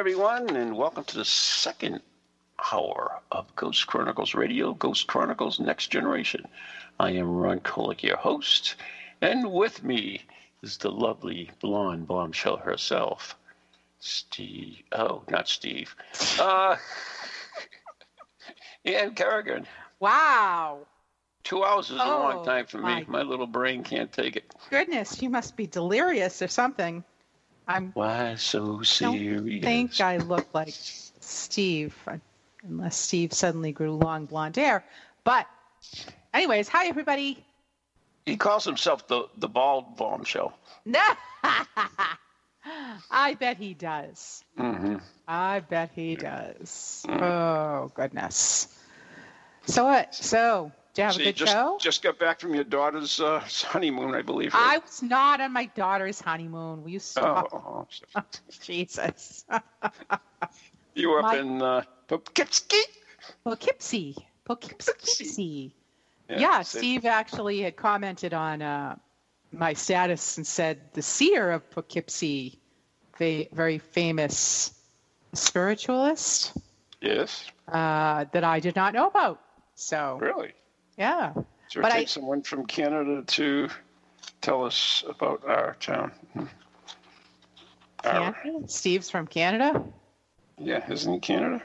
everyone, and welcome to the second hour of Ghost Chronicles Radio, Ghost Chronicles Next Generation. I am Ron Kolek, your host, and with me is the lovely blonde bombshell herself, Steve. Oh, not Steve. Uh, Ann Kerrigan. Wow. Two hours is a long Oh, time for me. my- My little brain can't take it. Goodness, you must be delirious or something. I'm Why so don't think I look like Steve, uh, unless Steve suddenly grew long blonde hair. But, anyways, hi everybody. He calls himself the the bald bombshell. No, I bet he does. hmm I bet he does. Oh goodness. So what? So, did you have So a you good just, show? just got back from your daughter's uh, honeymoon, I believe. I was not on my daughter's honeymoon. Will you stop? oh, oh. Jesus. you were up in uh, Poughkeepsie? Poughkeepsie. Poughkeepsie. Poughkeepsie. Yeah, Steve actually had commented on uh, my status and said the seer of Poughkeepsie, the very famous spiritualist Yes, uh, that I did not know about. So, really. Yeah. So But I- takes someone from Canada to tell us about our town. Our, Canada? Steve's from Canada. yeah, isn't he Canada?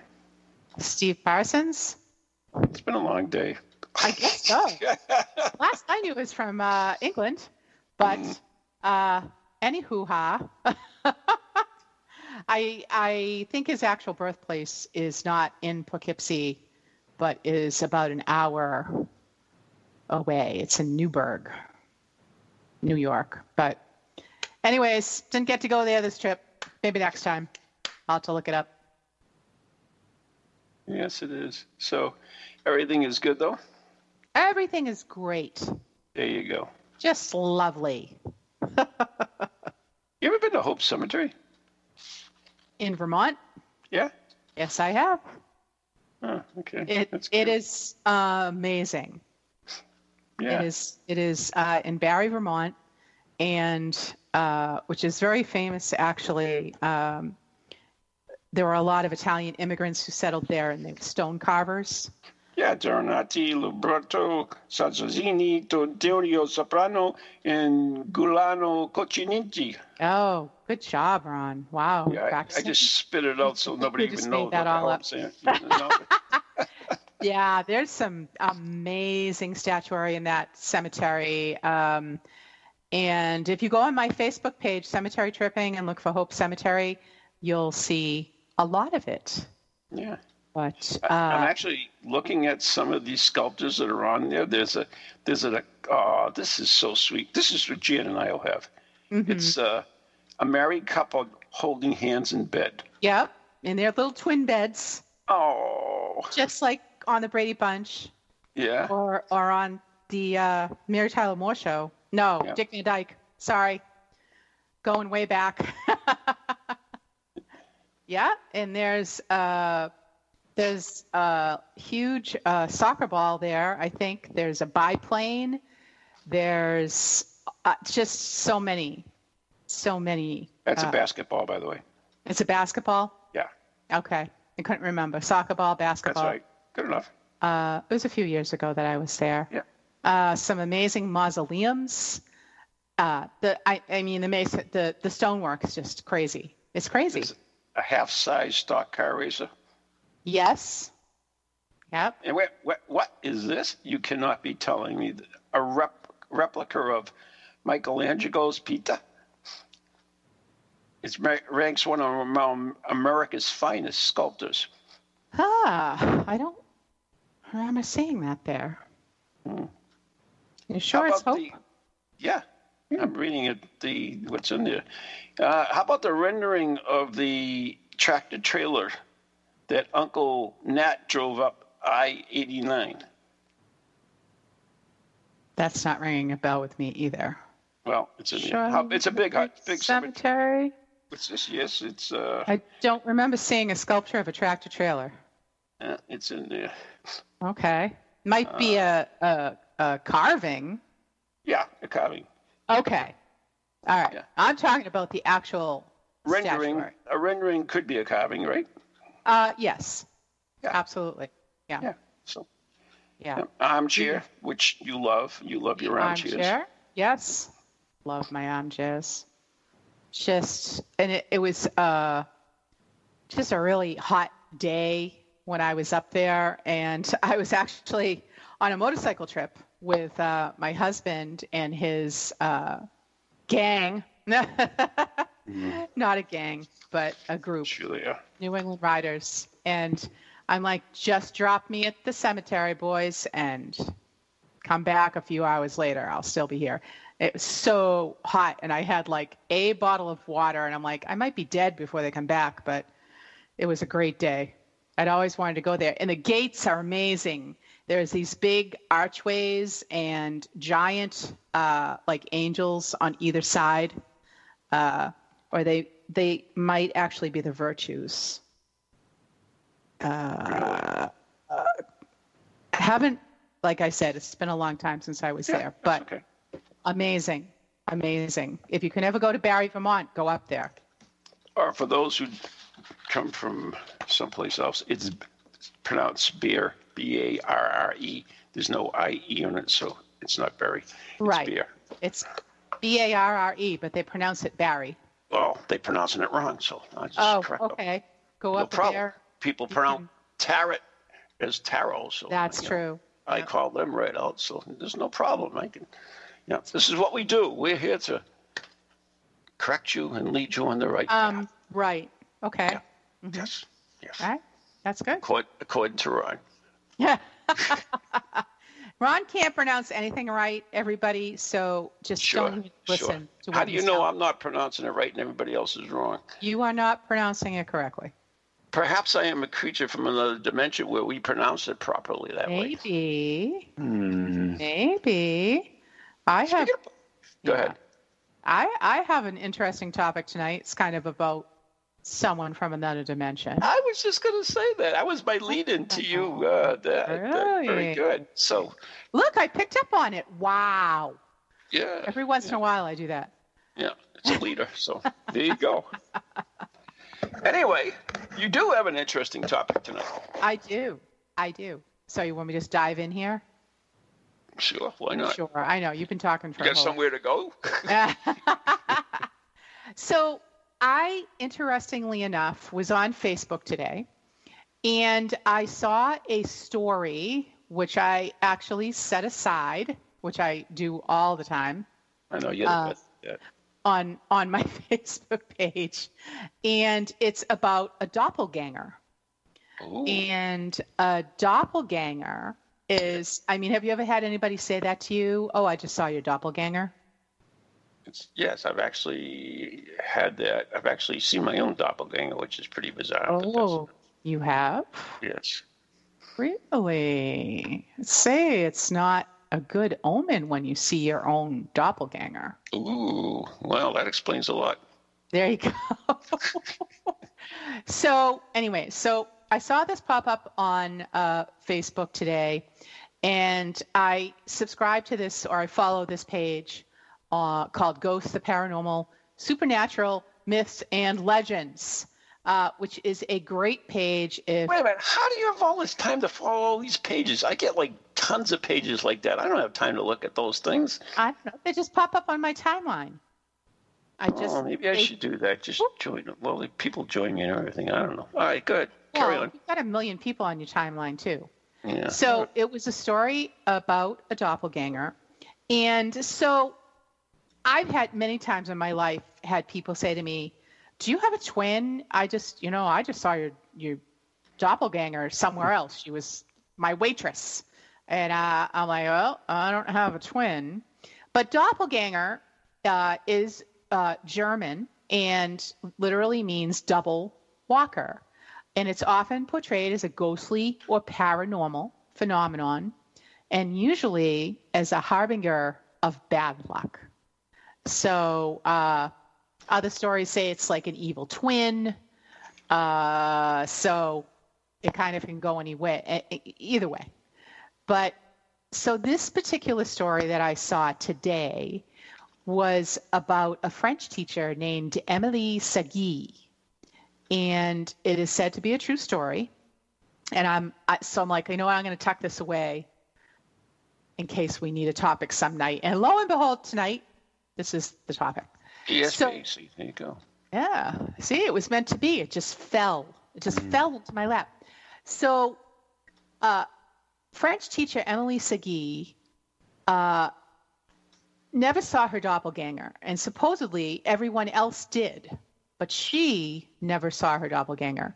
Steve Parsons. It's been a long day. I guess so. Last I knew was from uh, England, but uh, anywho, ha. I I think his actual birthplace is not in Poughkeepsie, but is about an hour away. It's in Newburgh, New York. But anyways, didn't get to go there this trip. Maybe next time. I'll have to look it up. yes, it is. So everything is good, though? Everything is great. There you go. Just lovely. You ever been to Hope Cemetery? In Vermont? Yeah? Yes, I have. Oh, okay. It it is amazing. Yeah. It is it is uh, in Barre, Vermont, and uh, which is very famous actually. Um, there were a lot of Italian immigrants who settled there, and they were stone carvers. Yeah, Donati, Libretto, Sanzini, Torrio Soprano, and Gulano Coccinigi. Oh, good job, Ron! Wow, Yeah, I, I just spit it out so nobody even made knows that what all up. I'm saying. No. Yeah, there's some amazing statuary in that cemetery. Um, and if you go on my Facebook page, Cemetery Tripping, and look for Hope Cemetery, you'll see a lot of it. yeah. But I- I'm uh, actually looking at some of these sculptures that are on there. There's a, there's a, oh, this is so sweet. This is what Jan and I'll have. mm-hmm. It's uh, a married couple holding hands in bed. yep, in their little twin beds, Oh, just like on the Brady Bunch yeah. or or on the uh, Mary Tyler Moore show. No, Yeah. Dick Van Dyke. Sorry, going way back. yeah, and there's uh, there's a huge uh, soccer ball there. I think there's a biplane. There's uh, just so many, so many. That's uh, a basketball, by the way. It's a basketball. Yeah, Okay, I couldn't remember soccer ball, basketball. that's right. Good enough. Uh, it was a few years ago that I was there. Yeah. Uh, some amazing mausoleums. Uh, the I, I mean the mason, the the stonework is just crazy. It's crazy. There's a half-size stock car racer. yes. Yep. And what, what, what is this? You cannot be telling me a rep, replica of Michelangelo's Pietà? It ranks one of America's finest sculptors. Ah, I don't remember seeing that there. You sure it's Hope? the- yeah, I'm reading it. The what's in there. Uh, how about the rendering of the tractor trailer that Uncle Nat drove up I-89? That's not ringing a bell with me either. Well, it's in there. It's a big, big cemetery. What's this? Yes, it's. Uh, I don't remember seeing a sculpture of a tractor trailer. Uh, it's in there. Okay, might be uh, a, a, a carving. Yeah, a carving. Okay, all right. Yeah. I'm talking about the actual rendering. statuary. A rendering could be a carving, right? Uh, yes, Yeah. absolutely. Yeah, Yeah. So yeah. yeah. armchair, which you love. You love your armchairs. Armchair, yes. Love my armchairs. Just and it, it was uh, just a really hot day when I was up there, and I was actually on a motorcycle trip with uh, my husband and his uh, gang. Not a gang, but a group. Julia. New England Riders. And I'm like, just drop me at the cemetery, boys, and come back a few hours later. I'll still be here. It was so hot, and I had like a bottle of water, and I'm like, I might be dead before they come back, but it was a great day. I'd always wanted to go there. And the gates are amazing. There's these big archways and giant, uh, like angels on either side, uh, or they they might actually be the virtues. Uh, uh, haven't, like I said, it's been a long time since I was Yeah, there, but okay. amazing, amazing. If you can ever go to Barre, Vermont, go up there. Or for those who come from someplace else, it's pronounced beer, B A R R E. There's no I E on it, so it's not Barry. It's Right. beer. It's B A R R E, but they pronounce it Barry. Well, they're pronouncing it wrong, so I just Oh, correct them. okay. Go No up problem. there. People pronounce tarot as taro, so That's you know, true. I Yeah. call them right out, so there's no problem. I can, you know, this is what we do. We're here to correct you and lead you on the right Um, right. Okay. path. Yes, yes. All right. That's good. According, according to Ron. Yeah. Ron can't pronounce anything right, everybody, so just Sure, don't even sure. listen to what How do you know telling- I'm not pronouncing it right and everybody else is wrong? You are not pronouncing it correctly. Perhaps I am a creature from another dimension where we pronounce it properly that way. Maybe. Hmm. Maybe. I have Speaking of- Go Yeah. ahead. I I have an interesting topic tonight. It's kind of about someone from another dimension. I was just going to say that. I was my lead in to you. Uh, that, that- very good. So, Look, I picked up on it. Wow. yeah. Every once in a while I do that. Yeah, it's a leader. So there you go. Anyway, you do have an interesting topic tonight. I do. I do. So you want me to just dive in here? Sure, why not? Sure. I know you've been talking for You got somewhere to go? so I, interestingly enough, was on Facebook today and I saw a story which I actually set aside, which I do all the time I know you're Uh. Yeah. on on my Facebook page, and it's about a doppelganger. Ooh, And a doppelganger is, I mean, have you ever had anybody say that to you? Oh, I just saw your doppelganger. It's, yes, I've actually had that. I've actually seen my own doppelganger, which is pretty bizarre. Oh, you have? yes. Really? Say it's not a good omen when you see your own doppelganger. Ooh, well, that explains a lot. There you go. so, anyway, so I saw this pop up on uh, Facebook today, and I subscribe to this or I follow this page uh, called Ghosts, the Paranormal, Supernatural Myths and Legends, uh, which is a great page. If Wait a minute. How do you have all this time to follow all these pages? I get like tons of pages like that. I don't have time to look at those things. I don't know, they just pop up on my timeline. I just oh, maybe I they- should do that. Just join. Well, people join me and everything. I don't know. All right, good. Carry on. You've got a million people on your timeline too. Yeah. So it was a story about a doppelganger. And so I've had many times in my life had people say to me, Do you have a twin? I just, you know, I just saw your, your doppelganger somewhere else. She was my waitress. And uh, I'm like, Well, I don't have a twin. But doppelganger uh, is uh, German and literally means double walker. And it's often portrayed as a ghostly or paranormal phenomenon, and usually as a harbinger of bad luck. So, uh, other stories say it's like an evil twin. Uh, so, it kind of can go any way, either way. But so this particular story that I saw today was about a French teacher named Emily Sagée. And it is said to be a true story. And I'm so I'm like, you know what, I'm going to tuck this away in case we need a topic some night. And lo and behold, tonight, this is the topic. Yes, so, There you go. Yeah. See, it was meant to be. It just fell. It just mm. fell into my lap. So, uh, French teacher Emily Sagée uh, never saw her doppelganger, and supposedly everyone else did, but she never saw her doppelganger.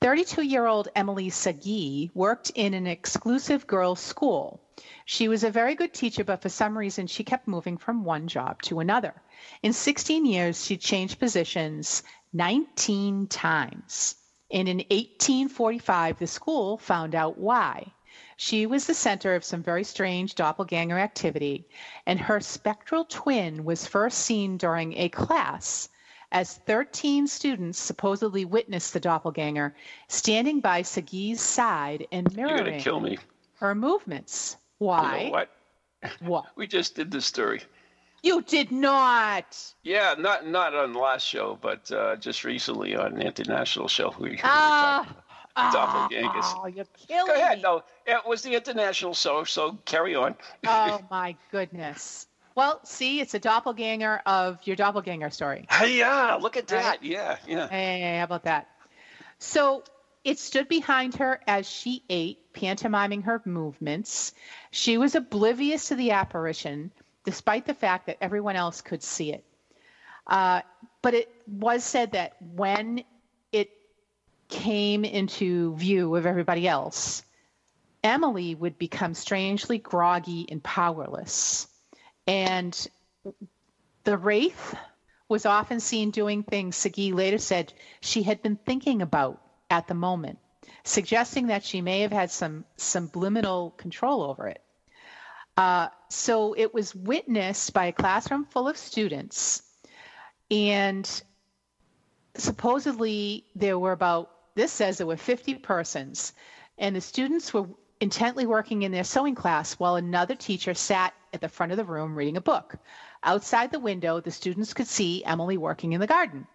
32 year old Emily Sagée worked in an exclusive girls' school. She was a very good teacher, but for some reason she kept moving from one job to another. In 16 years, she changed positions 19 times. And in 1845, the school found out why. She was the center of some very strange doppelganger activity, and her spectral twin was first seen during a class as 13 students supposedly witnessed the doppelganger standing by Sagée's side and mirroring her movements. Why? You know what? What? we just did this story. You did not. Yeah, not not on the last show, but uh, just recently on an international show. We, ah, we doppelgangers. Oh, you're killing Go ahead. Me. No, it was the international show, so carry on. oh my goodness. Well, see, it's a doppelganger of your doppelganger story. Hey, yeah, look at that. Right? Yeah, yeah. Hey, how about that? So it stood behind her as she ate, pantomiming her movements. She was oblivious to the apparition despite the fact that everyone else could see it. Uh, but it was said that when it came into view of everybody else, Emily would become strangely groggy and powerless. And the Wraith was often seen doing things Sagée later said she had been thinking about at the moment, suggesting that she may have had some subliminal control over it. Uh, so it was witnessed by a classroom full of students, and supposedly there were about, this says there were 50 persons, and the students were intently working in their sewing class while another teacher sat at the front of the room reading a book. Outside the window, the students could see Emily working in the garden.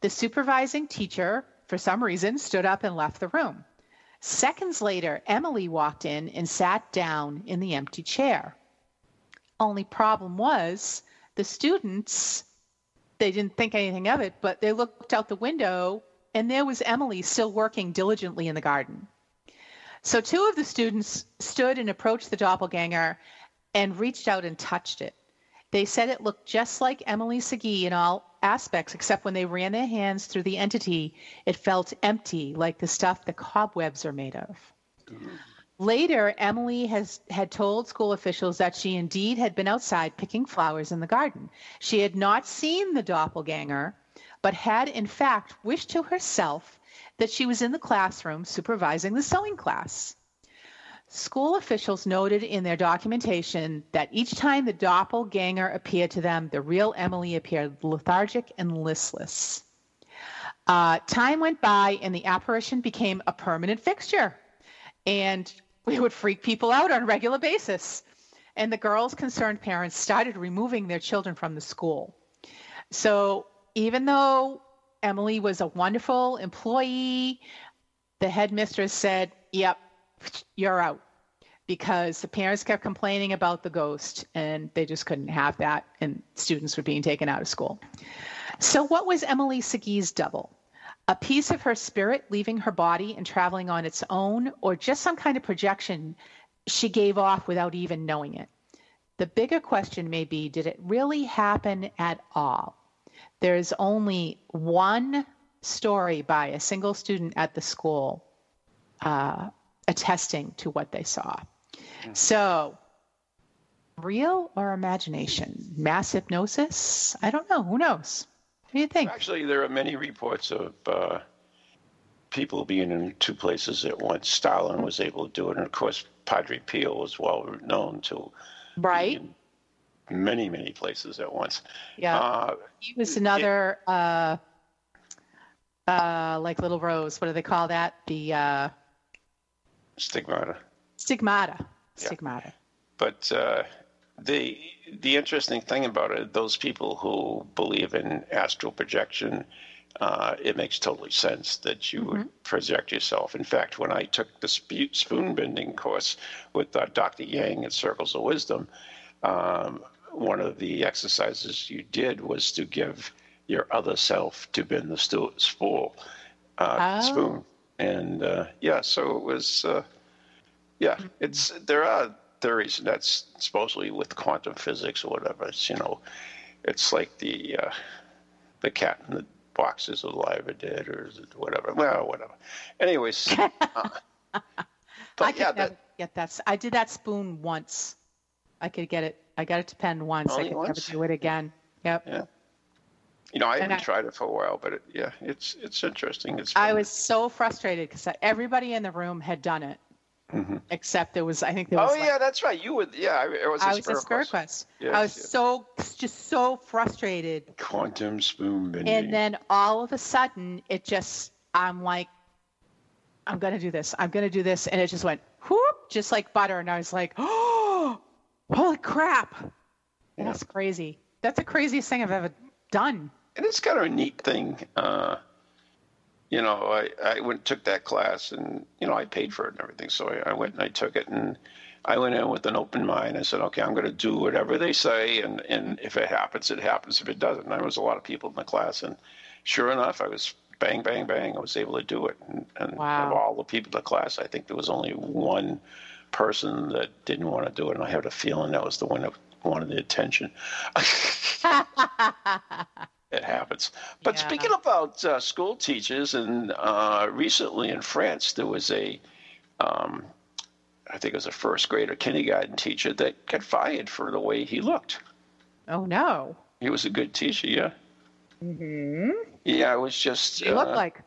The supervising teacher, for some reason, stood up and left the room. Seconds later, Emily walked in and sat down in the empty chair. Only problem was the students, they didn't think anything of it, but they looked out the window and there was Emily still working diligently in the garden. So two of the students stood and approached the doppelganger and reached out and touched it. They said it looked just like Emily Sagée in all aspects, except when they ran their hands through the entity, it felt empty, like the stuff the cobwebs are made of. Mm-hmm. Later, Emily has had told school officials that she indeed had been outside picking flowers in the garden. She had not seen the doppelganger, but had in fact wished to herself that she was in the classroom supervising the sewing class. School officials noted in their documentation that each time the doppelganger appeared to them, the real Emily appeared lethargic and listless. Uh, time went by, and the apparition became a permanent fixture, and we would freak people out on a regular basis. And the girls' concerned parents started removing their children from the school. So even though Emily was a wonderful employee, the headmistress said, "Yep, you're out because the parents kept complaining about the ghost and they just couldn't have that and students were being taken out of school. So what was Emily Sagée's double? A piece of her spirit leaving her body and traveling on its own or just some kind of projection she gave off without even knowing it? The bigger question may be did it really happen at all? There's only one story by a single student at the school uh, attesting to what they saw. Mm-hmm. So, real or imagination? Mass hypnosis? I don't know. Who knows? What do you think? Actually, there are many reports of uh, people being in two places at once. Stalin was able to do it, and of course, Padre Pio was well known to be Right? in many, many places at once. Yeah. Uh, he was another, uh, uh, like Little Rose. What do they call that? The uh, stigmata. stigmata. Yeah. Stigmata. But uh, the the interesting thing about it, those people who believe in astral projection, uh, it makes totally sense that you would project yourself. In fact, when I took the sp- spoon bending course with uh, Dr. Yang at Circles of Wisdom, um, one of the exercises you did was to give your other self to bend the stu- spool, uh, Oh. spoon, and uh, yeah, so it was. Uh, yeah, it's there are theories, and that's supposedly with quantum physics or whatever. It's you know, it's like the uh, the cat in the box is alive or dead or whatever. Well, whatever. Anyways, uh, I but could yeah, that, get that. I did that spoon once. I could get it. I got it to pen once. I could once? never do it again. Yep. yeah. You know, I haven't I- tried it for a while, but it, yeah, it's it's interesting. It's I was so frustrated because everybody in the room had done it, Mhm. except there was. I think there was. Oh like, yeah, that's right. You would. Yeah, I, it was. I a was a Spirit Quest. Yes, I was yes. so just so frustrated, Quantum spoon bending. and then all of a sudden, it just. I'm like, I'm gonna do this. I'm gonna do this, and it just went whoop, just like butter, and I was like, oh, holy crap, that's crazy. That's the craziest thing I've ever done. And it's kind of a neat thing. Uh, you know, I, I went and took that class, and you know, I paid for it and everything. So I, I went and I took it, and I went in with an open mind. I said, okay, I'm going to do whatever they say, and and if it happens, it happens. If it doesn't, and there was a lot of people in the class, and sure enough, I was bang, bang, bang. I was able to do it, and, and Wow. of all the people in the class, I think there was only one person that didn't want to do it, and I had a feeling that was the one that wanted the attention. it happens. But Yeah. speaking about uh, school teachers, and uh, recently in France, there was a, um, I think it was a first grade or kindergarten teacher that got fired for the way he looked. Oh no, He was a good teacher, yeah. Mm-hmm. Yeah, it was just. look uh, like.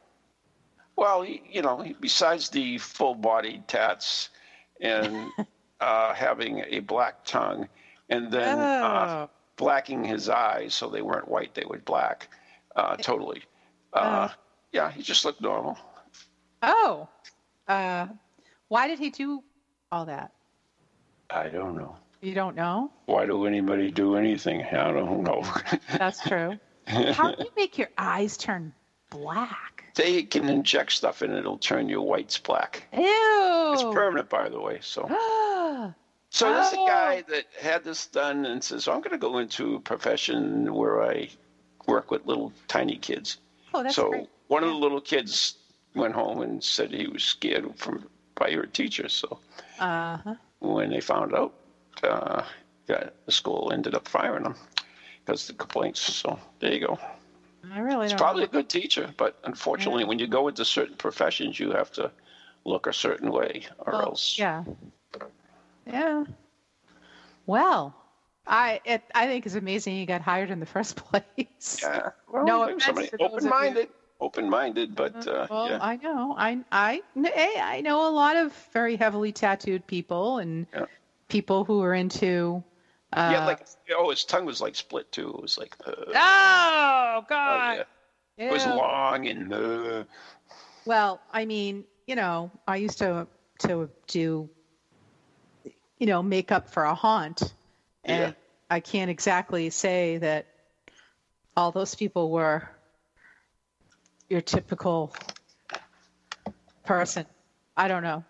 Well, he, you know, besides the full-bodied tats and uh, having a black tongue, and then uh, Oh. Blacking his eyes so they weren't white, they were black, uh, totally. Uh, yeah, he just looked normal. Oh, uh, why did he do all that? I don't know. You don't know? Why do anybody do anything? I don't know. That's true. How do you make your eyes turn black? they can inject stuff and it'll turn your whites black. Ew. It's permanent, by the way. So. So there's a Oh. guy that had this done and says, I'm going to go into a profession where I work with little tiny kids. oh, that's so great. one of the little kids went home and said he was scared from by your teacher. So Uh huh. when they found out, uh, yeah, the school ended up firing him because of the complaints. So there you go. I really He's don't. probably know. a good teacher, but unfortunately, when you go into certain professions, you have to look a certain way, or Well, else. Yeah. Yeah. Well, I it, I think it's amazing you got hired in the first place. Yeah. Well, No somebody to those of you- open-minded, open-minded, but uh, well, yeah. I know. I I hey, I know a lot of very heavily tattooed people and Yeah. people who are into. Uh, yeah, like oh, his tongue was like split too. It was like uh, oh oh, God. yeah. it was long and uh, Well, I mean, you know, I used to to do, you know, make up for a haunt, and Yeah. I can't exactly say that all those people were your typical person. I don't know,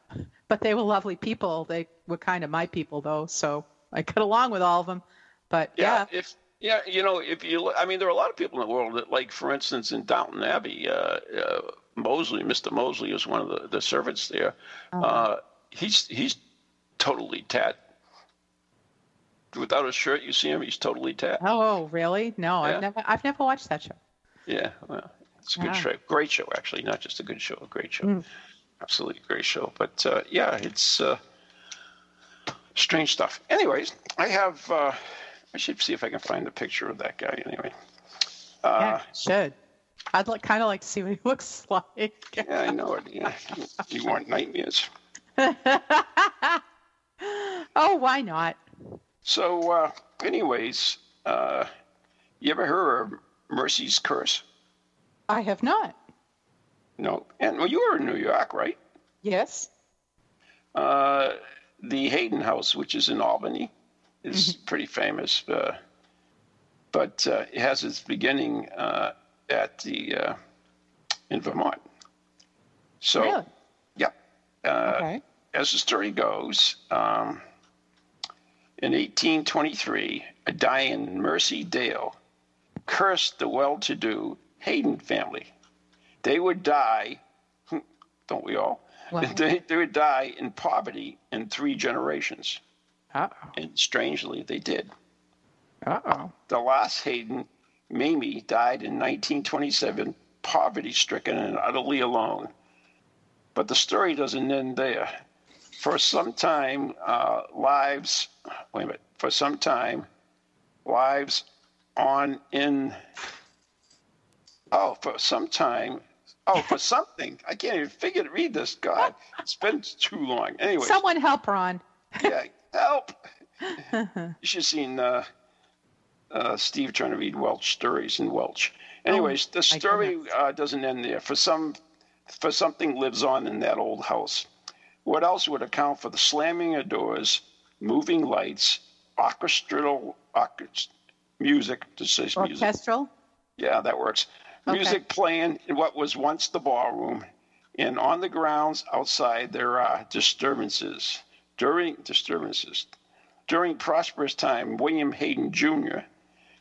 but they were lovely people. They were kind of my people, though, so I got along with all of them. But yeah, yeah, If yeah, you know, if you, I mean, there are a lot of people in the world that, like, for instance, in Downton Abbey, uh, uh, Mosley, Mr. Mosley, is one of the, the servants there. Uh-huh. Uh, he's he's totally tat. Without a shirt, you see him; he's totally tat. oh really? No, Yeah. I've never I've never watched that show. Yeah, well, it's a good Yeah. show. Great show, actually. Not just a good show, a great show. Mm. Absolutely great show. But uh, yeah, it's. Uh, strange stuff. Anyways, I have. Uh, I should see if I can find a picture of that guy. Anyway. Uh, yeah, should. I'd like, kind of like to see what he looks like. yeah, I know it. Yeah, you want nightmares. oh, why not? So, uh, anyways, uh, you ever heard of Mercy's Curse? I have not. No, and well, you were in New York, right? Yes. Uh, the Hayden House, which is in Albany, is mm-hmm. pretty famous, uh, but uh, it has its beginning uh, at the uh, in Vermont. So, really? yeah. Uh, okay. As the story goes, um, in 1823, a dying Mercy Dale cursed the well-to-do Hayden family. They would die, don't we all? They, they would die in poverty in three generations. Uh-oh. And strangely, they did. Uh-oh. The last Hayden, Mamie, died in 1927, poverty-stricken and utterly alone. But the story doesn't end there. For some time, uh, lives, wait a minute, for some time, lives on in, oh, for some time, Oh, for something. I can't even figure to read this. God, it's been too long. Anyway. Someone help Ron. yeah, help. you should have seen uh, uh, Steve trying to read Welsh stories in Welsh. Anyways, oh, the story uh, doesn't end there. For some, for something lives on in that old house. What else would account for the slamming of doors, moving lights, orchestral, orchest, music? To say music. Orchestral. Yeah, that works music playing in what was once the ballroom. And on the grounds outside, there are disturbances. During disturbances, during prosperous time, William Hayden Jr.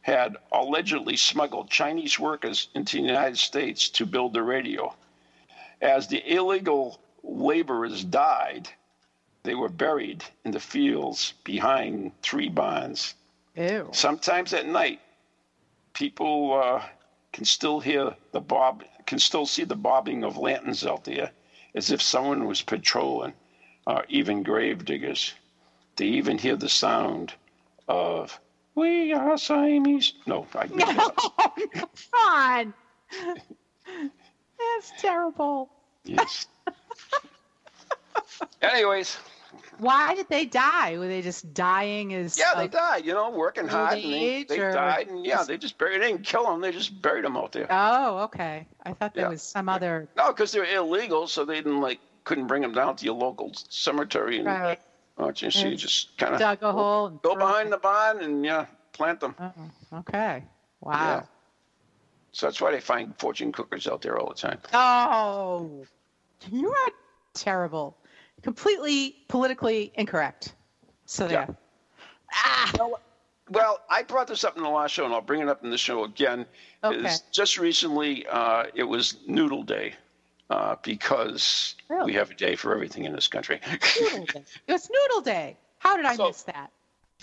had allegedly smuggled Chinese workers into the United States to build the radio. As the illegal laborers died, they were buried in the fields behind three barns. Ew. Sometimes at night, people uh, can still hear the bob, can still see the bobbing of lanterns out there, as if someone was patrolling, or uh, even grave diggers. They even hear the sound of "We are Siamese." No, I no, come on. That's terrible. Yes. Anyways, why did they die? Were they just dying as? Yeah, they died. You know, working hard, and they, they died, and yeah, they just buried. They didn't kill them. They just buried them out there. Oh, okay. I thought there yeah. was some other. No, because they're illegal, so they didn't like couldn't bring them down to your local cemetery and. Right. Oh, you see, just kind of dug a hole. Go behind them. the barn and yeah, plant them. Oh, uh-uh. okay. Wow. Yeah. So that's why they find fortune cookers out there all the time. Oh, you are terrible completely politically incorrect. So yeah. Ah. Well, well, I brought this up in the last show, and I'll bring it up in the show again. Okay. Just recently, uh, it was Noodle Day. Uh, because really? we have a day for everything in this country. Noodle Day. It was Noodle Day. How did I so, miss that?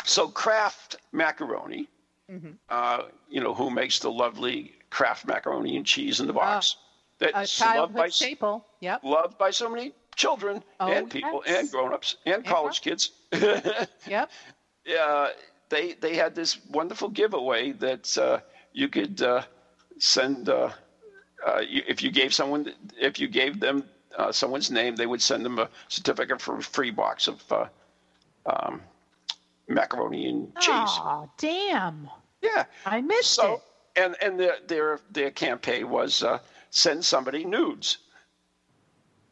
So Kraft Macaroni, mm-hmm. uh, you know, who makes the lovely Kraft macaroni and cheese in the box? Oh, That's a childhood by, staple. Yep. Loved by so many children oh, and people yes. and grown-ups and college kids. yep. Uh, they they had this wonderful giveaway that uh, you could uh, send uh, uh, if you gave someone if you gave them uh, someone's name, they would send them a certificate for a free box of um, macaroni and cheese. Oh, damn! Yeah, I missed so, it. And and their their their campaign was send somebody nudes.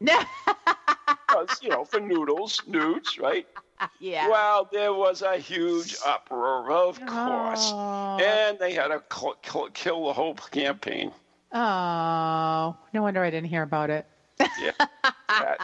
because, you know, for noodles, nudes, right? Yeah. Well, there was a huge uproar, of course. Oh. And they had to cl- cl- kill the whole campaign. Oh, no wonder I didn't hear about it. yeah.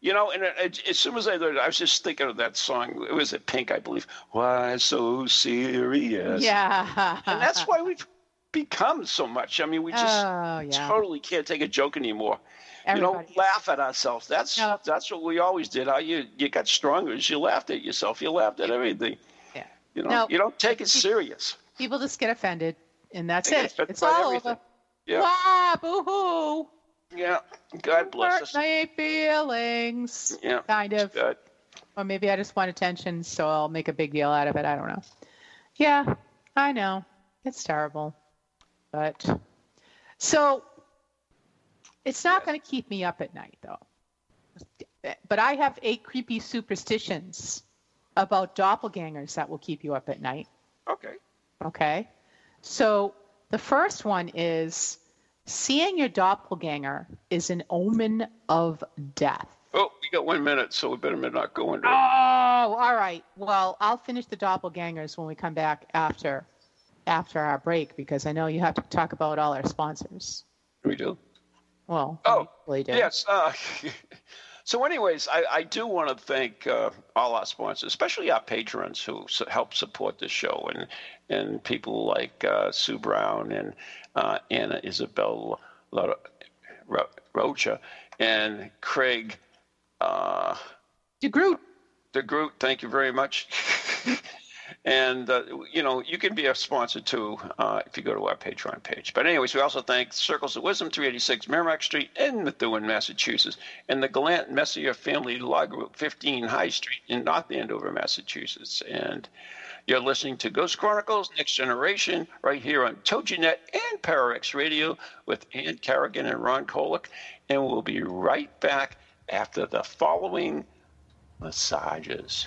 you know, and it, as soon as I learned it, I was just thinking of that song. It was at Pink, I believe. Why so serious? Yeah. and that's why we've become so much. I mean, we just oh, yeah. totally can't take a joke anymore. Everybody. You know, laugh at ourselves. That's yep. that's what we always did. How you you got stronger as you laughed at yourself. You laughed at everything. Yeah. You know, you don't take it serious. People just get offended, and that's they it. It's all everything. over. Yeah. Wow, boo-hoo. Yeah. God bless Hurt us. My feelings. Yeah. Kind of. Good. Or maybe I just want attention, so I'll make a big deal out of it. I don't know. Yeah, I know. It's terrible. But so it's not going to keep me up at night, though. But I have eight creepy superstitions about doppelgangers that will keep you up at night. Okay. Okay. So the first one is seeing your doppelganger is an omen of death. Oh, we got one minute, so we better not go into Oh, all right. Well, I'll finish the doppelgangers when we come back after after our break because I know you have to talk about all our sponsors. We do. Well, Oh, we do. Yes. Uh, so, anyways, I, I do want to thank uh, all our sponsors, especially our patrons who help support the show, and and people like uh, Sue Brown and uh, Anna Isabel Ro- Ro- Rocha and Craig uh, DeGroot. the Groot. Thank you very much. and uh, you know you can be a sponsor too uh, if you go to our Patreon page. But anyways, we also thank Circles of Wisdom, 386 Merrimack Street in Methuen, Massachusetts, and the Gallant Messier Family Law Group, 15 High Street in North Andover, Massachusetts. And you're listening to Ghost Chronicles Next Generation right here on TogiNet and ParaX Radio with Ann Carrigan and Ron Kolek. And we'll be right back after the following massages.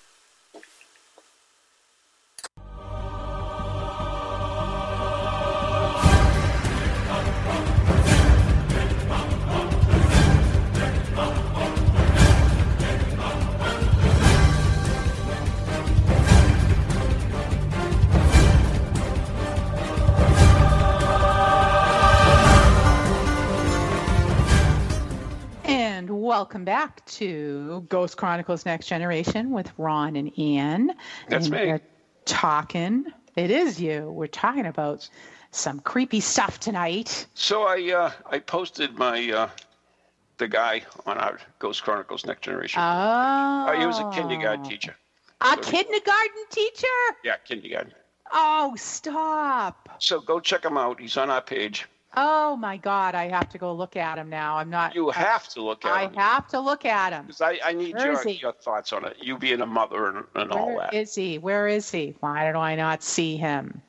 Welcome back to Ghost Chronicles Next Generation with Ron and Ian. That's and me. Talking, it is you. We're talking about some creepy stuff tonight. So I uh, I posted my uh, the guy on our Ghost Chronicles Next Generation. Oh. Uh, he was a kindergarten teacher. A kindergarten teacher? Yeah, kindergarten. Oh, stop. So go check him out. He's on our page. Oh my God, I have to go look at him now. I'm not. You have to look at I him. I have to look at him. 'Cause I, I need Where your, your thoughts on it. You being a mother and, and all Where that. is he? Where is he? Why do I not see him?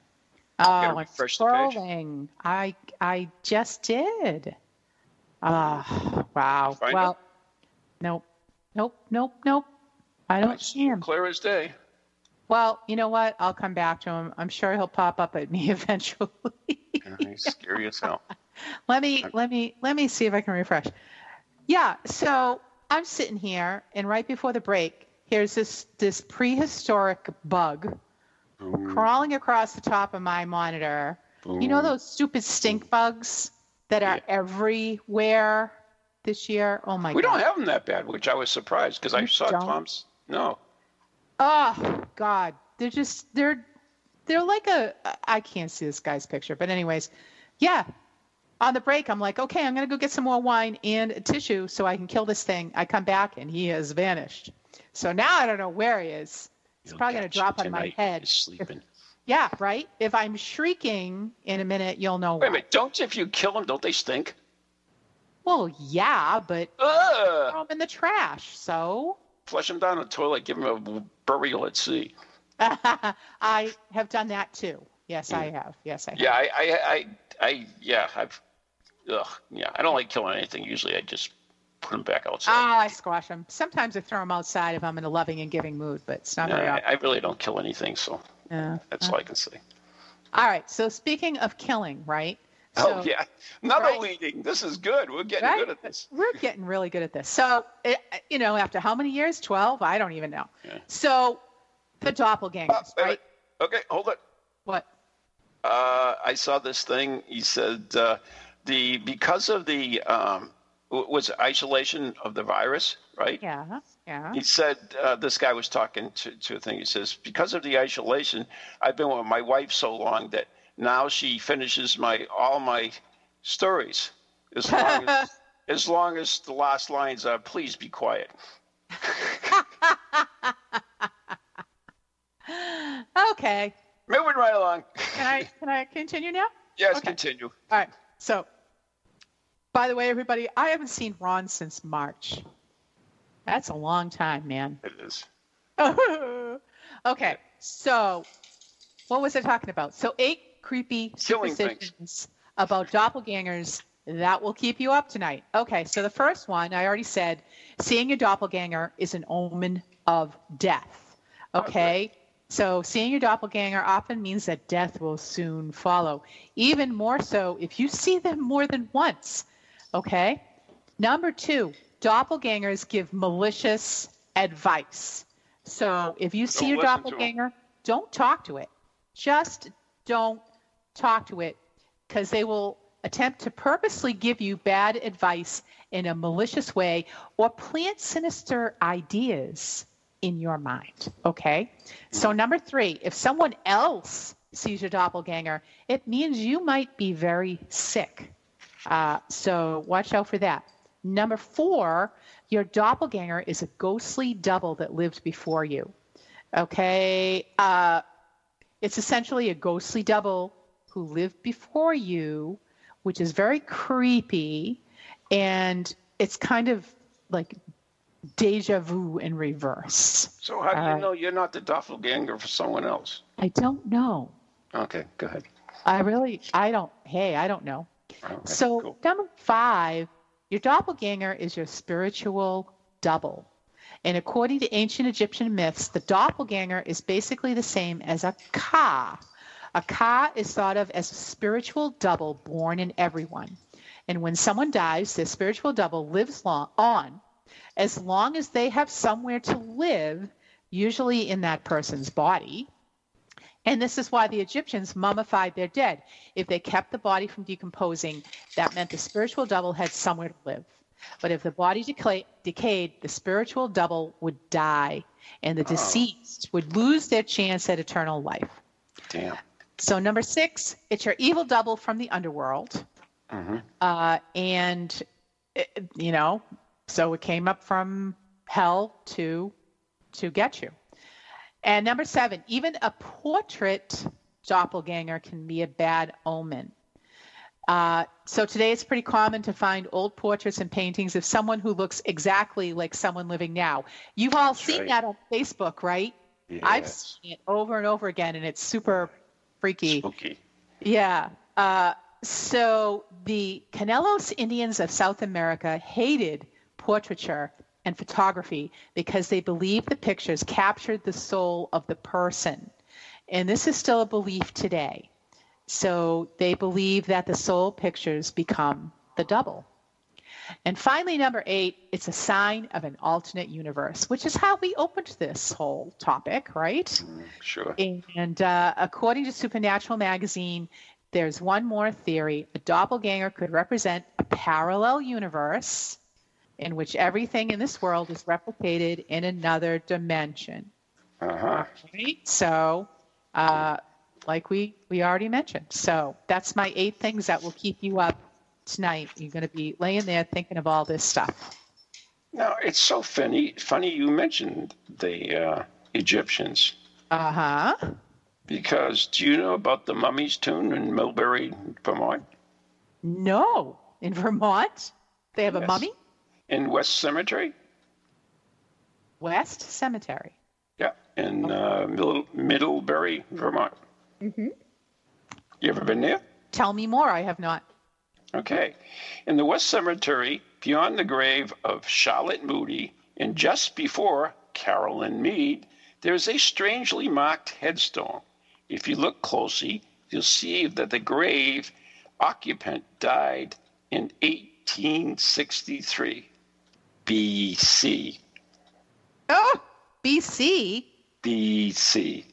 Oh, I'm refresh the page. scrolling. I I just did. Ah, wow. Find well, nope, nope, nope, nope. I don't see him. Clear as day. Well, you know what? I'll come back to him. I'm sure he'll pop up at me eventually. Scary as hell. let me let me let me see if I can refresh. Yeah, so I'm sitting here, and right before the break, here's this this prehistoric bug crawling across the top of my monitor. You know those stupid stink bugs that are Yeah. everywhere this year. Oh my god. We god. don't have them that bad, which I was surprised because I saw don't? Tom's. No. Oh God, they're just they're they're like a I can't see this guy's picture, but anyways, yeah. On the break, I'm like, okay, I'm gonna go get some more wine and a tissue so I can kill this thing. I come back and he has vanished. So now I don't know where he is. He's He'll probably gonna drop on my head. He's sleeping. Yeah, right. If I'm shrieking in a minute, you'll know. Wait a why. minute. Don't if you kill them, don't they stink? Well, yeah, but Ugh! throw 'em in the trash. So Flush them down the toilet. Give them a burial at sea. I have done that too. Yes, I mm. have. Yes, I have. Yeah, I, I, I, I yeah, I've. Ugh, yeah, I don't like killing anything. Usually, I just put them back outside. Oh, I squash them. Sometimes I throw them outside if I'm in a loving and giving mood, but it's not No, very I, often. I really don't kill anything, so Yeah. that's all I can say. All right. So speaking of killing, right? oh yeah, another right. leading. This is good. We're getting Right? good at this. We're getting really good at this. So, it, you know, after how many years? 12? I don't even know. Yeah. So, the doppelgangers, wait, right? wait. Okay, hold it. What? Uh, I saw this thing. He said uh, the because of the um, was isolation of the virus, right? Yeah. Yeah. He said uh, this guy was talking to, to a thing. He says because of the isolation, I've been with my wife so long that now she finishes my all my stories as long as, as long as the last lines are please be quiet. Okay. Moving right along. Can I can I continue now? yes, Okay. continue. All right. So, by the way, everybody, I haven't seen Ron since March. That's a long time, man. It is. okay. So, what was I talking about? So, eight creepy Killing things. superstitions about doppelgangers that will keep you up tonight. Okay. So, the first one, I already said, seeing a doppelganger is an omen of death. Okay. So, seeing your doppelganger often means that death will soon follow. Even more so if you see them more than once. Okay. Number two, doppelgangers give malicious advice. So, if you see Don't your listen to 'em. doppelganger, don't talk to it. Just don't talk to it because they will attempt to purposely give you bad advice in a malicious way or plant sinister ideas in your mind. Okay? So, number three, if someone else sees your doppelganger, it means you might be very sick. Uh, so, watch out for that. Number four, your doppelganger is a ghostly double that lived before you. Okay? Uh, it's essentially a ghostly double who lived before you, which is very creepy. And it's kind of like deja vu in reverse. So how do you Uh, know you're not the doppelganger for someone else? I don't know. Okay, go ahead. I really, I don't, hey, I don't know. Right, So, cool. number five, your doppelganger is your spiritual double. And according to ancient Egyptian myths, the doppelganger is basically the same as a ka. A ka is thought of as a spiritual double born in everyone. And when someone dies, their spiritual double lives long, on as long as they have somewhere to live, usually in that person's body. And this is why the Egyptians mummified their dead. If they kept the body from decomposing, that meant the spiritual double had somewhere to live. But if the body decay, decayed, the spiritual double would die, and the deceased would lose their chance at eternal life. Damn. So, number six, it's your evil double from the underworld. Uh, and, you know, so it came up from hell to to get you. And number seven, even a portrait doppelganger can be a bad omen. Uh, so today it's pretty common to find old portraits and paintings of someone who looks exactly like someone living now. You've all seen right. that on Facebook, right? Yes. I've seen it over and over again, and it's super freaky. Spooky. Yeah. Uh, so the Canelos Indians of South America hated portraiture and photography because they believed the pictures captured the soul of the person. And this is still a belief today. So they believe that the soul pictures become the double. And finally, number eight, it's a sign of an alternate universe, which is how we opened this whole topic, right? Sure. And uh, according to Supernatural magazine, there's one more theory. A doppelganger could represent a parallel universe in which everything in this world is replicated in another dimension. Uh huh. Right? So, uh, like we we already mentioned. So that's my eight things that will keep you up tonight. You're going to be laying there thinking of all this stuff. Now it's so funny. Funny you mentioned the uh, Egyptians Uh huh. because do you know about the Mummy's Tomb in Millbury, Vermont, No, in Vermont, they have a mummy. In West Cemetery? West Cemetery. Yeah, in uh, Middle, Middlebury, Vermont. Mm-hmm. You ever been there? Tell me more. I have not. Okay. In the West Cemetery, beyond the grave of Charlotte Moody and just before Carolyn Mead, there is a strangely marked headstone. If you look closely, you'll see that the grave occupant died in 1863 BC. Oh, BC. BC.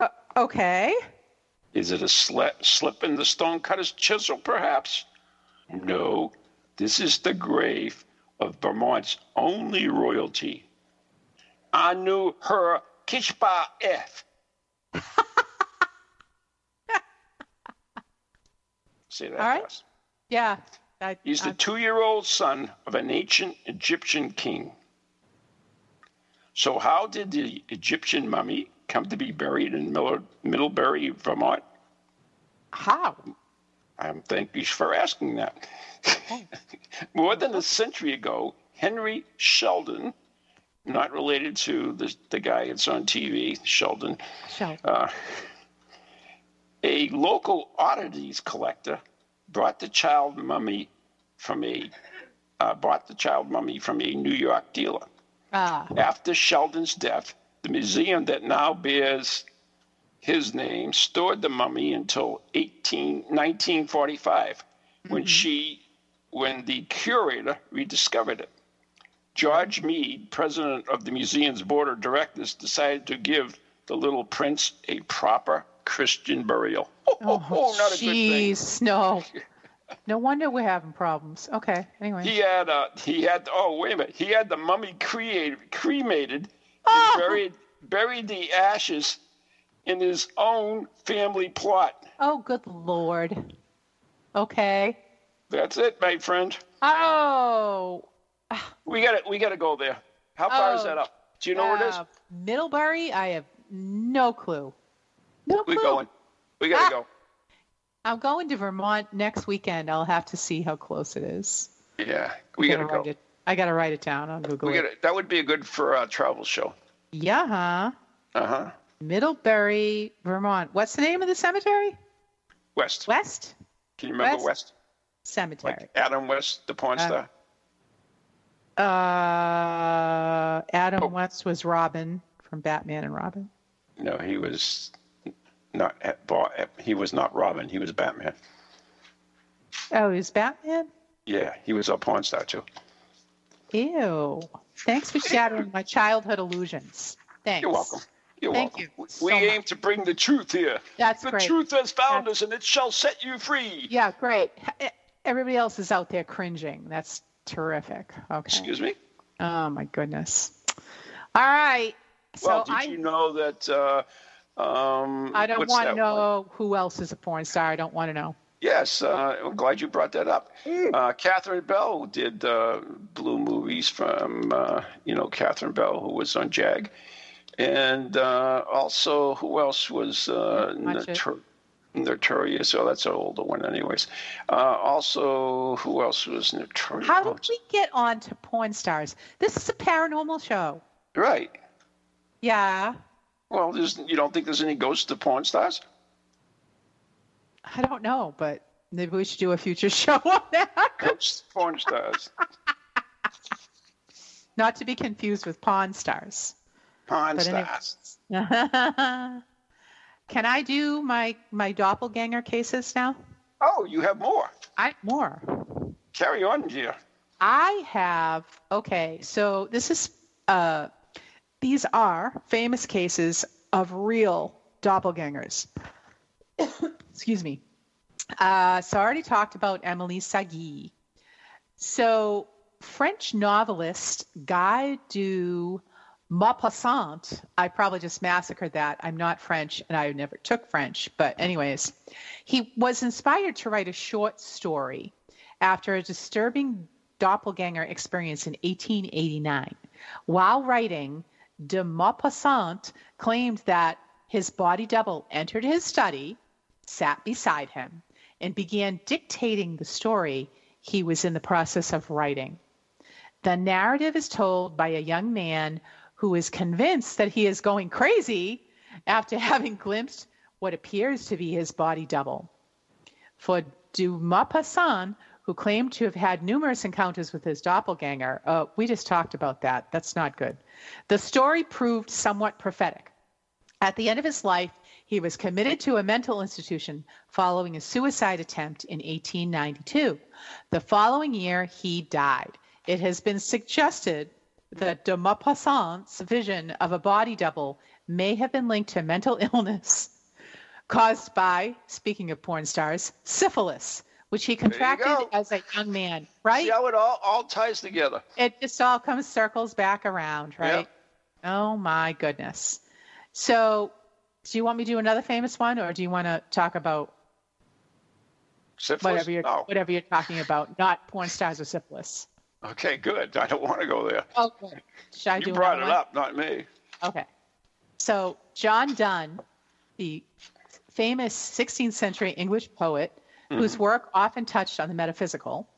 Uh, okay. Is it a slip, slip in the stonecutter's chisel, perhaps? No, this is the grave of Vermont's only royalty. Anu her Kishpa F. Say that All right. fast. Yeah. I, He's the two year old son of an ancient Egyptian king. So, how did the Egyptian mummy come to be buried in Miller, Middlebury, Vermont? how? Um, thank you for asking that. More than a century ago, Henry Sheldon, not related to the, the guy that's on TV, Sheldon, Shall uh, a local oddities collector brought the child mummy from a uh, bought the child mummy from a New York dealer. ah After Sheldon's death, the museum that now bears his name stored the mummy until 18, 1945, when she, when the curator rediscovered it. George Mead, president of the museum's board of directors, decided to give the little prince a proper Christian burial. Oh, oh, oh, not a good thing. jeez, no. No wonder we're having problems. Okay. Anyway. He had uh, he had oh wait a minute he had the mummy created cremated Oh. and buried buried the ashes in his own family plot. Oh, good lord. Okay. That's it, my friend. Oh. We got to we got to go there. How far is Oh, that up? Do you know where it is? uh, Middlebury. I have no clue. No. We're going. We got to Ah. go. I'm going to Vermont next weekend. I'll have to see how close it is. Yeah, we I got to gotta go. it. I gotta write it down on Google. We it. got to That would be a good for a travel show. Yeah, huh? Uh huh. Middlebury, Vermont. What's the name of the cemetery? West. West Can you remember West? West? Cemetery. Like Adam West, the porn Uh, star. Uh, Adam Oh. West was Robin from Batman and Robin. No, he was not. He was not Robin. He was Batman. Oh, he's Batman? Yeah, he was a pawn statue. Ew. Thanks for shattering my childhood illusions. Thanks. You're welcome. You're Thank welcome. you We- so aim much. to bring the truth here. That's the great. truth has found That's- us, and it shall set you free. Yeah, great. Everybody else is out there cringing. That's terrific. Okay. Excuse me. Oh my goodness. All right. So well, did I you know that? Uh, um, I don't want to know one? who else is a porn star. I don't want to know. Yes, uh, I'm glad you brought that up. Mm. Uh, Catherine Bell did uh, blue movies from, uh, you know, Catherine Bell, who was on JAG. And uh, also, who else was uh, Watch it. notor- notorious? Oh, that's an older one, anyways. Uh, also, who else was notorious? How did we get on to porn stars? This is a paranormal show. Right. Yeah. Well, there's, you don't think there's any ghosts of porn stars? I don't know, but maybe we should do a future show on that. Ghosts porn stars. Not to be confused with pawn stars. Porn But anyway. stars. Can I do my my doppelganger cases now? Oh, you have more. I more. Carry on, dear. I have okay. So this is uh, these are famous cases of real doppelgangers. Excuse me. Uh, so I already talked about Emily Sagée. So French novelist Guy de Maupassant, I probably just massacred that. I'm not French and I never took French, but anyways, he was inspired to write a short story after a disturbing doppelganger experience in 1889. While writing, de Maupassant claimed that his body double entered his study, sat beside him, and began dictating the story he was in the process of writing. The narrative is told by a young man who is convinced that he is going crazy after having glimpsed what appears to be his body double. For Maupassant, who claimed to have had numerous encounters with his doppelganger, uh, we just talked about that. That's not good. The story proved somewhat prophetic. At the end of his life, he was committed to a mental institution following a suicide attempt in 1892. The following year, he died. It has been suggested that de Maupassant's vision of a body double may have been linked to mental illness caused by, speaking of porn stars, syphilis, which he contracted as a young man, right? See how it all, all ties together. It just all comes circles back around, right? Oh my goodness. So, do you want me to do another famous one, or do you want to talk about Syphilis? whatever you're no. whatever you're talking about, not porn stars or syphilis? Okay, good. I don't want to go there. Oh, okay. Should I do You brought it one? up, not me. Okay. So John Donne, the famous 16th century English poet whose mm-hmm. work often touched on the metaphysical,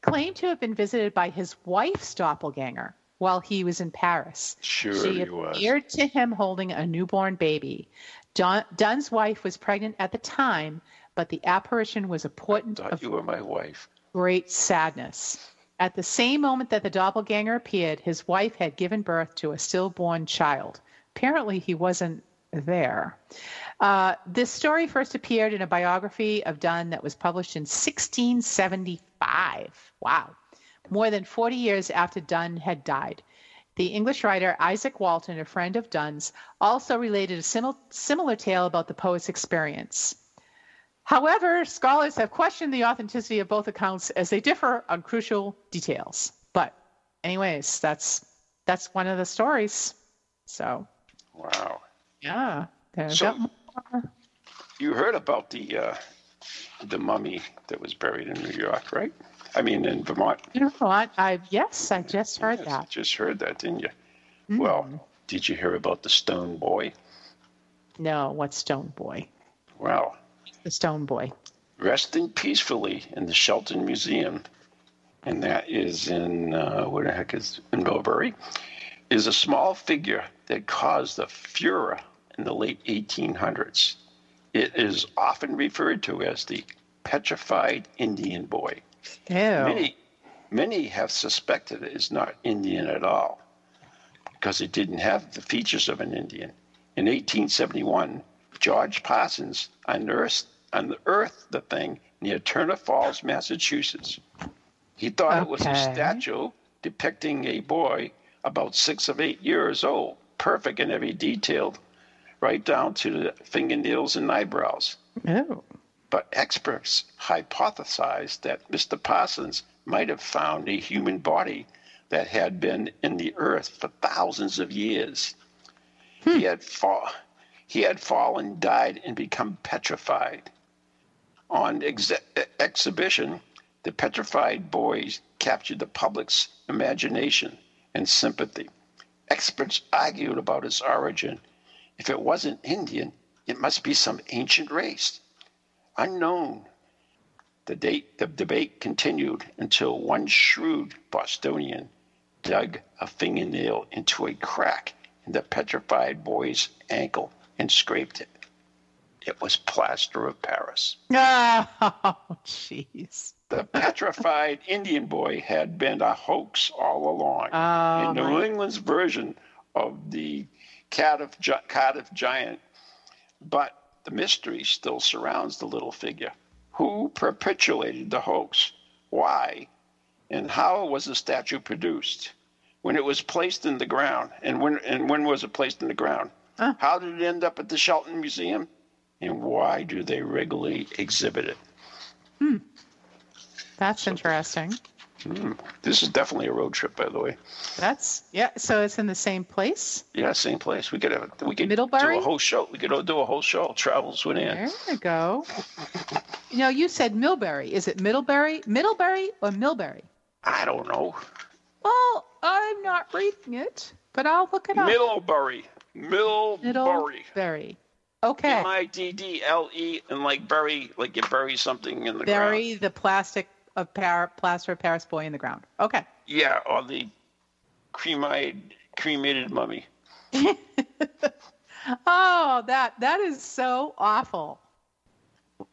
claimed to have been visited by his wife's doppelganger while he was in Paris. Sure she he was. appeared to him holding a newborn baby. Don, Donne's wife was pregnant at the time, but the apparition was a portent of you were my wife. great sadness. At the same moment that the doppelganger appeared, his wife had given birth to a stillborn child. Apparently, he wasn't there. Uh, this story first appeared in a biography of Donne that was published in 1675. Wow. More than 40 years after Donne had died. The English writer Izaak Walton, a friend of Donne's, also related a simil- similar tale about the poet's experience. However, scholars have questioned the authenticity of both accounts as they differ on crucial details. But, anyways, that's that's one of the stories. So, Wow. Yeah, there's So- more. You heard about the uh, the mummy that was buried in New York, right? I mean, in Vermont. You know what? I yes, I just heard Yes, that. Just heard that, didn't you? Hmm. Well, did you hear about the Stone Boy? No, what Stone Boy? Well, The Stone Boy. resting peacefully in the Sheldon Museum, and that is in uh, where the heck is in Millbury, is a small figure that caused a furor in the late 1800s. It is often referred to as the petrified Indian boy. Ew. Many, many have suspected it is not Indian at all because it didn't have the features of an Indian. In 1871, George Parsons unearthed, unearthed the thing near Turner Falls, Massachusetts. He thought it was a statue depicting a boy about six of eight years old, perfect in every detail, right down to the fingernails and eyebrows Ew. but experts hypothesized that Mr. Parsons might have found a human body that had been in the earth for thousands of years. He hmm. had fall, he had fallen, died, and become petrified. On ex- exhibition, the petrified boys captured the public's imagination and sympathy. Experts argued about its origin. If it wasn't Indian, it must be some ancient race unknown. The, date, the debate continued until one shrewd Bostonian dug a fingernail into a crack in the petrified boy's ankle and scraped it. It was plaster of Paris. Oh, jeez. The petrified Indian boy had been a hoax all along. Oh, in New England's version of the Cardiff, Cardiff giant, but the mystery still surrounds the little figure. Who perpetuated the hoax? Why? And how was the statue produced? When it was placed in the ground, and when and when was it placed in the ground? Huh. How did it end up at the Sheldon Museum? And why do they regularly exhibit it? Hmm. That's interesting. Hmm. This is definitely a road trip, by the way. That's yeah. So it's in the same place. Yeah, same place. We could have we could Middlebury? do a whole show. We could do a whole show. Travels with Ann. There you go. You know, you said Millbury. Is it Middlebury, Middlebury, or Millbury? I don't know. Well, I'm not reading it, but I'll look it up. Middlebury. Middlebury. Middlebury. Okay. M I D D L E and like bury like you bury something in the ground. Bury the plastic of par- plaster of Paris boy in the ground. Okay. Yeah, or the cremated cremated mummy. Oh, that that is so awful.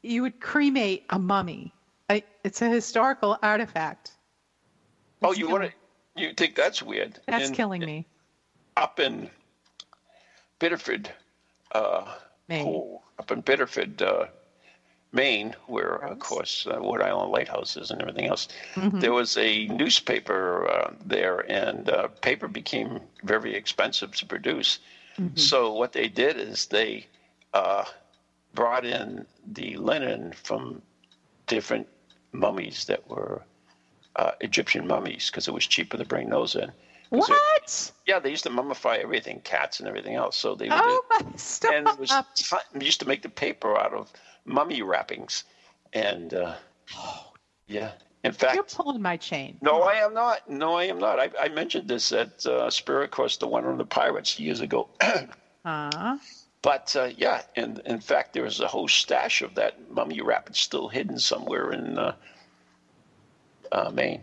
You would cremate a mummy. I, it's a historical artifact. Oh, you want to? You think that's weird? That's In- killing me. Up in Biddeford, uh, Maine. oh, up in Biddeford, uh, Maine, where of course uh, Wood Island lighthouses and everything else. Mm-hmm. There was a newspaper uh, there, and uh, paper became very expensive to produce. Mm-hmm. So what they did is they uh, brought in the linen from different mummies that were uh, Egyptian mummies because it was cheaper to bring those in. What? Yeah, they used to mummify everything, cats and everything else. So they would Oh do, my stop! and it was we used to make the paper out of mummy wrappings, and uh, oh yeah. In fact, You're pulling my chain. no, I am not. No, I am not. I, I mentioned this at uh, Spirit Quest, the one on the pirates years ago. Uh, but uh, yeah, and in fact, there is a whole stash of that mummy wrap. It's still hidden somewhere in uh, uh, Maine.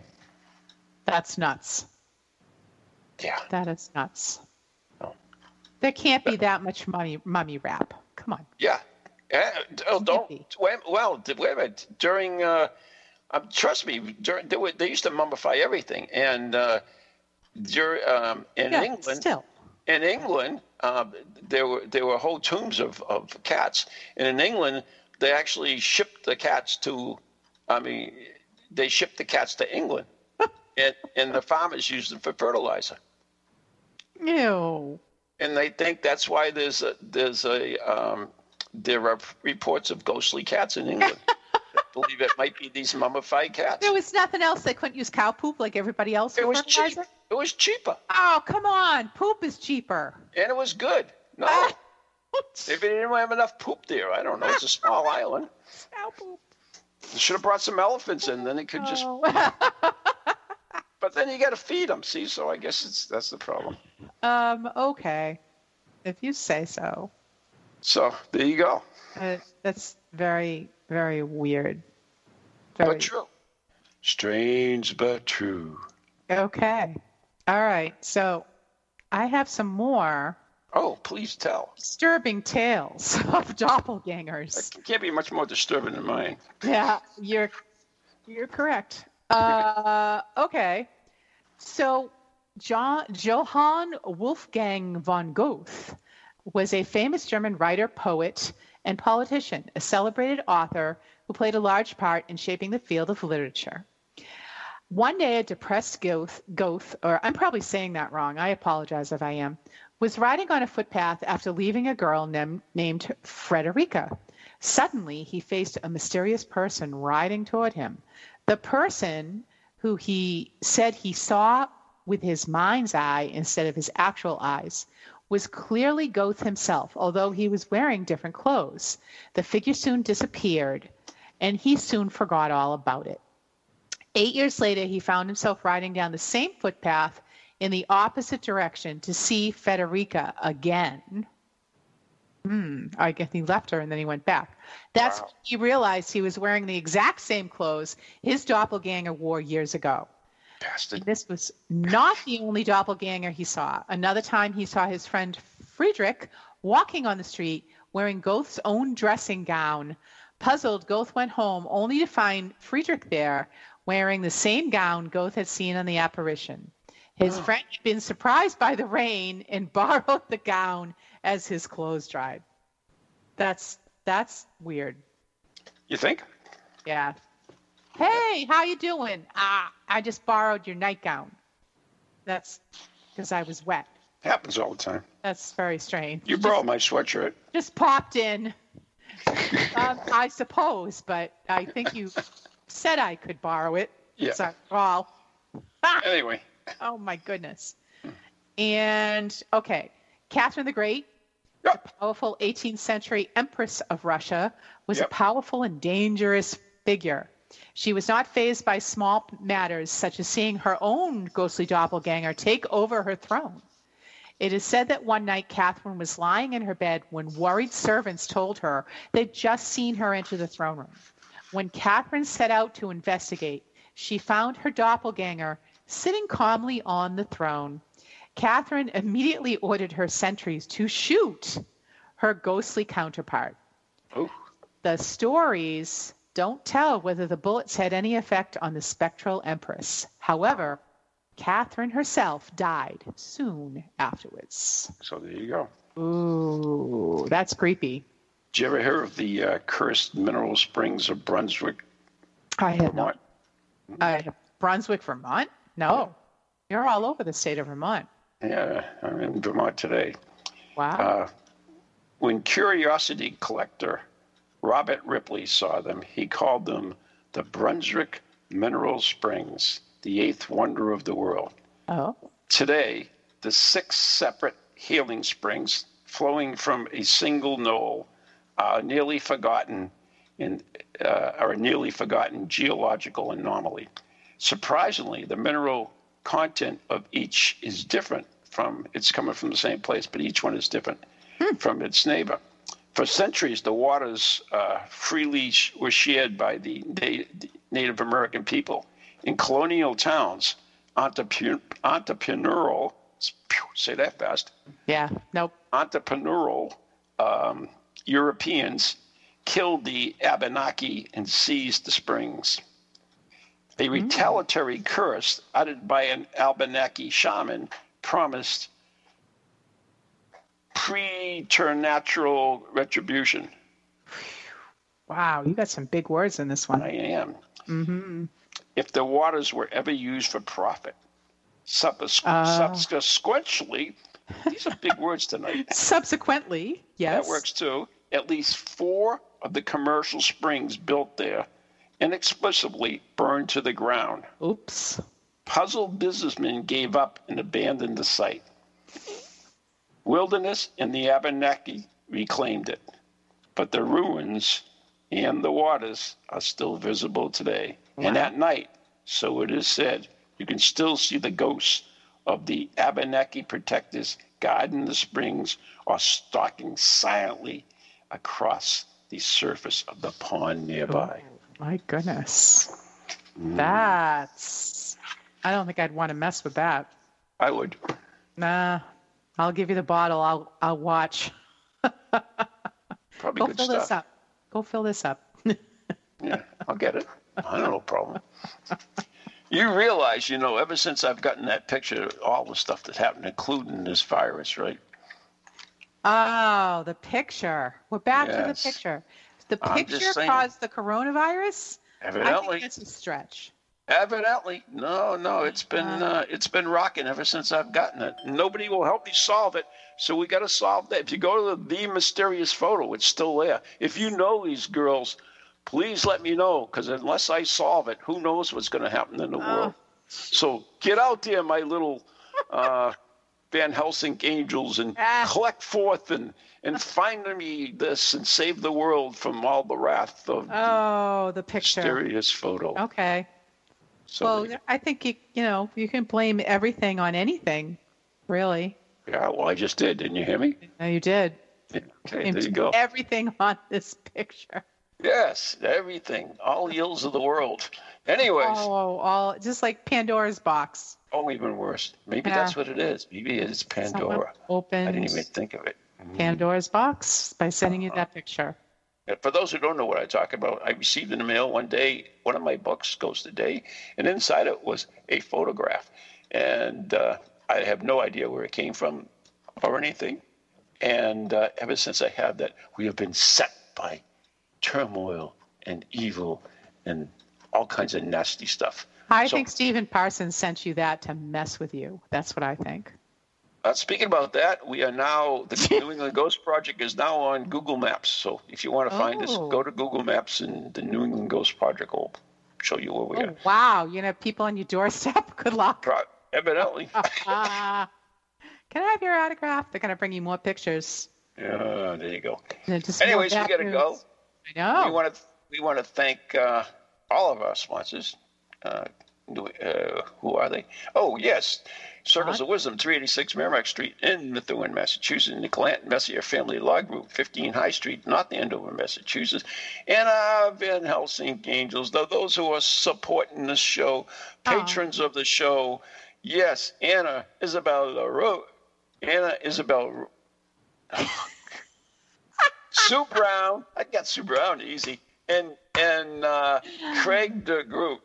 that's nuts. Yeah. That is nuts. Oh. There can't be that much mummy mummy wrap. Come on. Yeah. Eh, oh, don't. well, wait a minute. During, uh, um, trust me, during, they, were, they used to mummify everything, and uh, dur um, in Yeah, England, still. in England, uh, there were there were whole tombs of, of cats, and in England, they actually shipped the cats to. I mean, they shipped the cats to England, and and the farmers used them for fertilizer Ew. and they think that's why there's a, there's a um, there are reports of ghostly cats in England. that believe it might be these mummified cats. There was nothing else. They couldn't use cow poop like everybody else. It was cheap. It was cheaper, Oh, come on. Poop is cheaper. and it was good. No, Ah. if they didn't have enough poop there, I don't know. It's a small island. Cow poop. They should have brought some elephants in. Then it could just. Oh. But then you got to feed them. See, so I guess it's that's the problem. um. Okay. If you say so. So there you go. Uh, that's very, very weird. Very But true. Strange but true. Okay. All right. So I have some more Oh, please tell. disturbing tales of doppelgangers. It can't be much more disturbing than mine. Yeah, you're you're correct. Uh, okay. So John, Johann Wolfgang von Goethe was a famous German writer, poet, and politician, a celebrated author who played a large part in shaping the field of literature. One day, a depressed Goethe, Goethe, or I'm probably saying that wrong, I apologize if I am, was riding on a footpath after leaving a girl nem- named Frederica. Suddenly, he faced a mysterious person riding toward him. The person who he said he saw with his mind's eye instead of his actual eyes was clearly Goethe himself, although he was wearing different clothes. The figure soon disappeared, and he soon forgot all about it. Eight years later, he found himself riding down the same footpath in the opposite direction to see Federica again. Hmm, I guess he left her and then he went back. That's Wow. when he realized he was wearing the exact same clothes his doppelganger wore years ago. Bastard. This was not the only doppelganger he saw. Another time he saw his friend Friedrich walking on the street wearing Goethe's own dressing gown. Puzzled, Goethe went home only to find Friedrich there wearing the same gown Goethe had seen on the apparition. His oh. friend had been surprised by the rain and borrowed the gown as his clothes dried. That's that's weird. You think? Yeah. Hey, how you doing? Ah, I just borrowed your nightgown. That's because I was wet. Happens all the time. That's very strange. You borrowed my sweatshirt. Just popped in. um, I suppose, but I think you said I could borrow it. Yeah. So, well, anyway. Oh my goodness. And okay, Catherine the Great, Yep. the powerful 18th century empress of Russia, was Yep. a powerful and dangerous figure. She was not fazed by small matters such as seeing her own ghostly doppelganger take over her throne. It is said that one night Catherine was lying in her bed when worried servants told her they'd just seen her enter the throne room. When Catherine set out to investigate, she found her doppelganger sitting calmly on the throne. Catherine immediately ordered her sentries to shoot her ghostly counterpart. Oh, The stories don't tell whether the bullets had any effect on the spectral empress. However, Catherine herself died soon afterwards. so there you go. Ooh, that's creepy. Did you ever hear of the uh, cursed mineral springs of Brunswick, I have not. Vermont? Uh, Brunswick, Vermont? No. You're all over the state of Vermont. Yeah, I'm in Vermont today. Wow. Uh, when curiosity collector Robert Ripley saw them, he called them the Brunswick Mineral Springs, the eighth wonder of the world. oh. Today, the six separate healing springs flowing from a single knoll are nearly forgotten in uh, are a nearly forgotten geological anomaly. Surprisingly, the mineral content of each is different from it's coming from the same place, but each one is different from its neighbor. For centuries, the waters uh, freely sh- were shared by the na- Native American people. In colonial towns, entrepreneur, entrepreneurial, say that fast, Yeah. Nope. entrepreneurial um, Europeans killed the Abenaki and seized the springs. A retaliatory curse uttered by an Abenaki shaman promised preternatural retribution. Wow. You got some big words in this one. I am. Mm-hmm. If the waters were ever used for profit, subs- subsequently, oh. these are big words tonight. Subsequently, yes. That works too. At least four of the commercial springs built there inexplicably burned to the ground. Oops. Puzzled businessmen gave up and abandoned the site. Wilderness and the Abenaki reclaimed it, but the ruins and the waters are still visible today. And at night, so it is said, you can still see the ghosts of the Abenaki protectors guarding the springs or stalking silently across the surface of the pond nearby. Oh, my goodness. Mm. That's. I don't think I'd want to mess with that. I would. Nah. I'll give you the bottle. I'll I'll watch. Probably Go good fill stuff. this up. Go fill this up. Yeah, I'll get it. I don't no problem. You realize, you know, ever since I've gotten that picture, all the stuff that happened, including this virus, right? Oh, the picture. We're back to the picture. The picture caused the coronavirus? I Evidently, think that's a stretch. Evidently, no, no, it's been uh, it's been rocking ever since I've gotten it. Nobody will help me solve it, so we got to solve that. If you go to the, the mysterious photo, it's still there. If you know these girls, please let me know, because unless I solve it, who knows what's going to happen in the world. So get out there, my little uh, Van Helsing angels, and Ah. collect forth and and find me this and save the world from all the wrath of the Oh, the picture. mysterious photo. Okay. So Well, I think you you know you can blame everything on anything, really. yeah, well, I just did. Didn't you hear me? No, you did. Yeah, Okay, there you go. Everything on this picture. Yes, everything, all the ills of the world. Anyways, Oh, oh all just like Pandora's box. oh, even worse. Maybe Yeah. that's what it is. Maybe it's Pandora. I didn't even think of it. Mm. Pandora's box by sending you that uh-huh. picture. Uh, For those who don't know what I talk about, I received in the mail one day one of my books, Ghost a Day, and inside it was a photograph. And uh, I have no idea where it came from or anything. And uh, ever since I have that, we have been set by turmoil and evil and all kinds of nasty stuff. I So- think Stephen Parsons sent you that to mess with you. That's what I think. Uh, speaking about that, we are now the New England Ghost Project is now on Google Maps. So if you want to find us, Oh. go to Google Maps and the New England Ghost Project will show you where we oh, are. Wow, you know, people on your doorstep. Good luck. Pro- evidently. Uh, can I have your autograph? They're gonna bring you more pictures. Yeah, there you go. And just more Anyways, we gotta go. I know. We want to we want to thank uh, all of our sponsors. Uh, uh, who are they? Oh yes, Circles of Wisdom, 386 Merrimack Street in Methuen, Massachusetts. Nicolant Messier Family Log Group, 15 High Street, North Andover, Massachusetts. And uh, Van Helsing Angels, though those who are supporting the show, patrons of the show. Yes, Anna Isabel LaRue. Anna Isabel Sue Brown. I got Sue Brown easy. And and uh, Craig de Groot.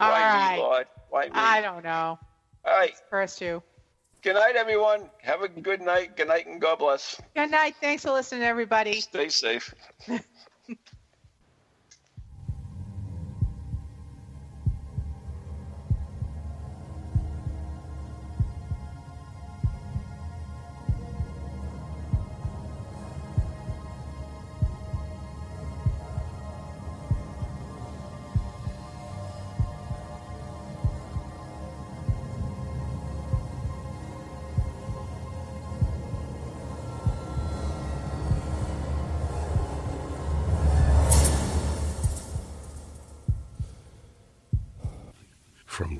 All Why right. me, Lord? Why me? I don't know. All right. First you. Good night, everyone. Have a good night. Good night and God bless. Good night. Thanks for listening, everybody. Stay safe.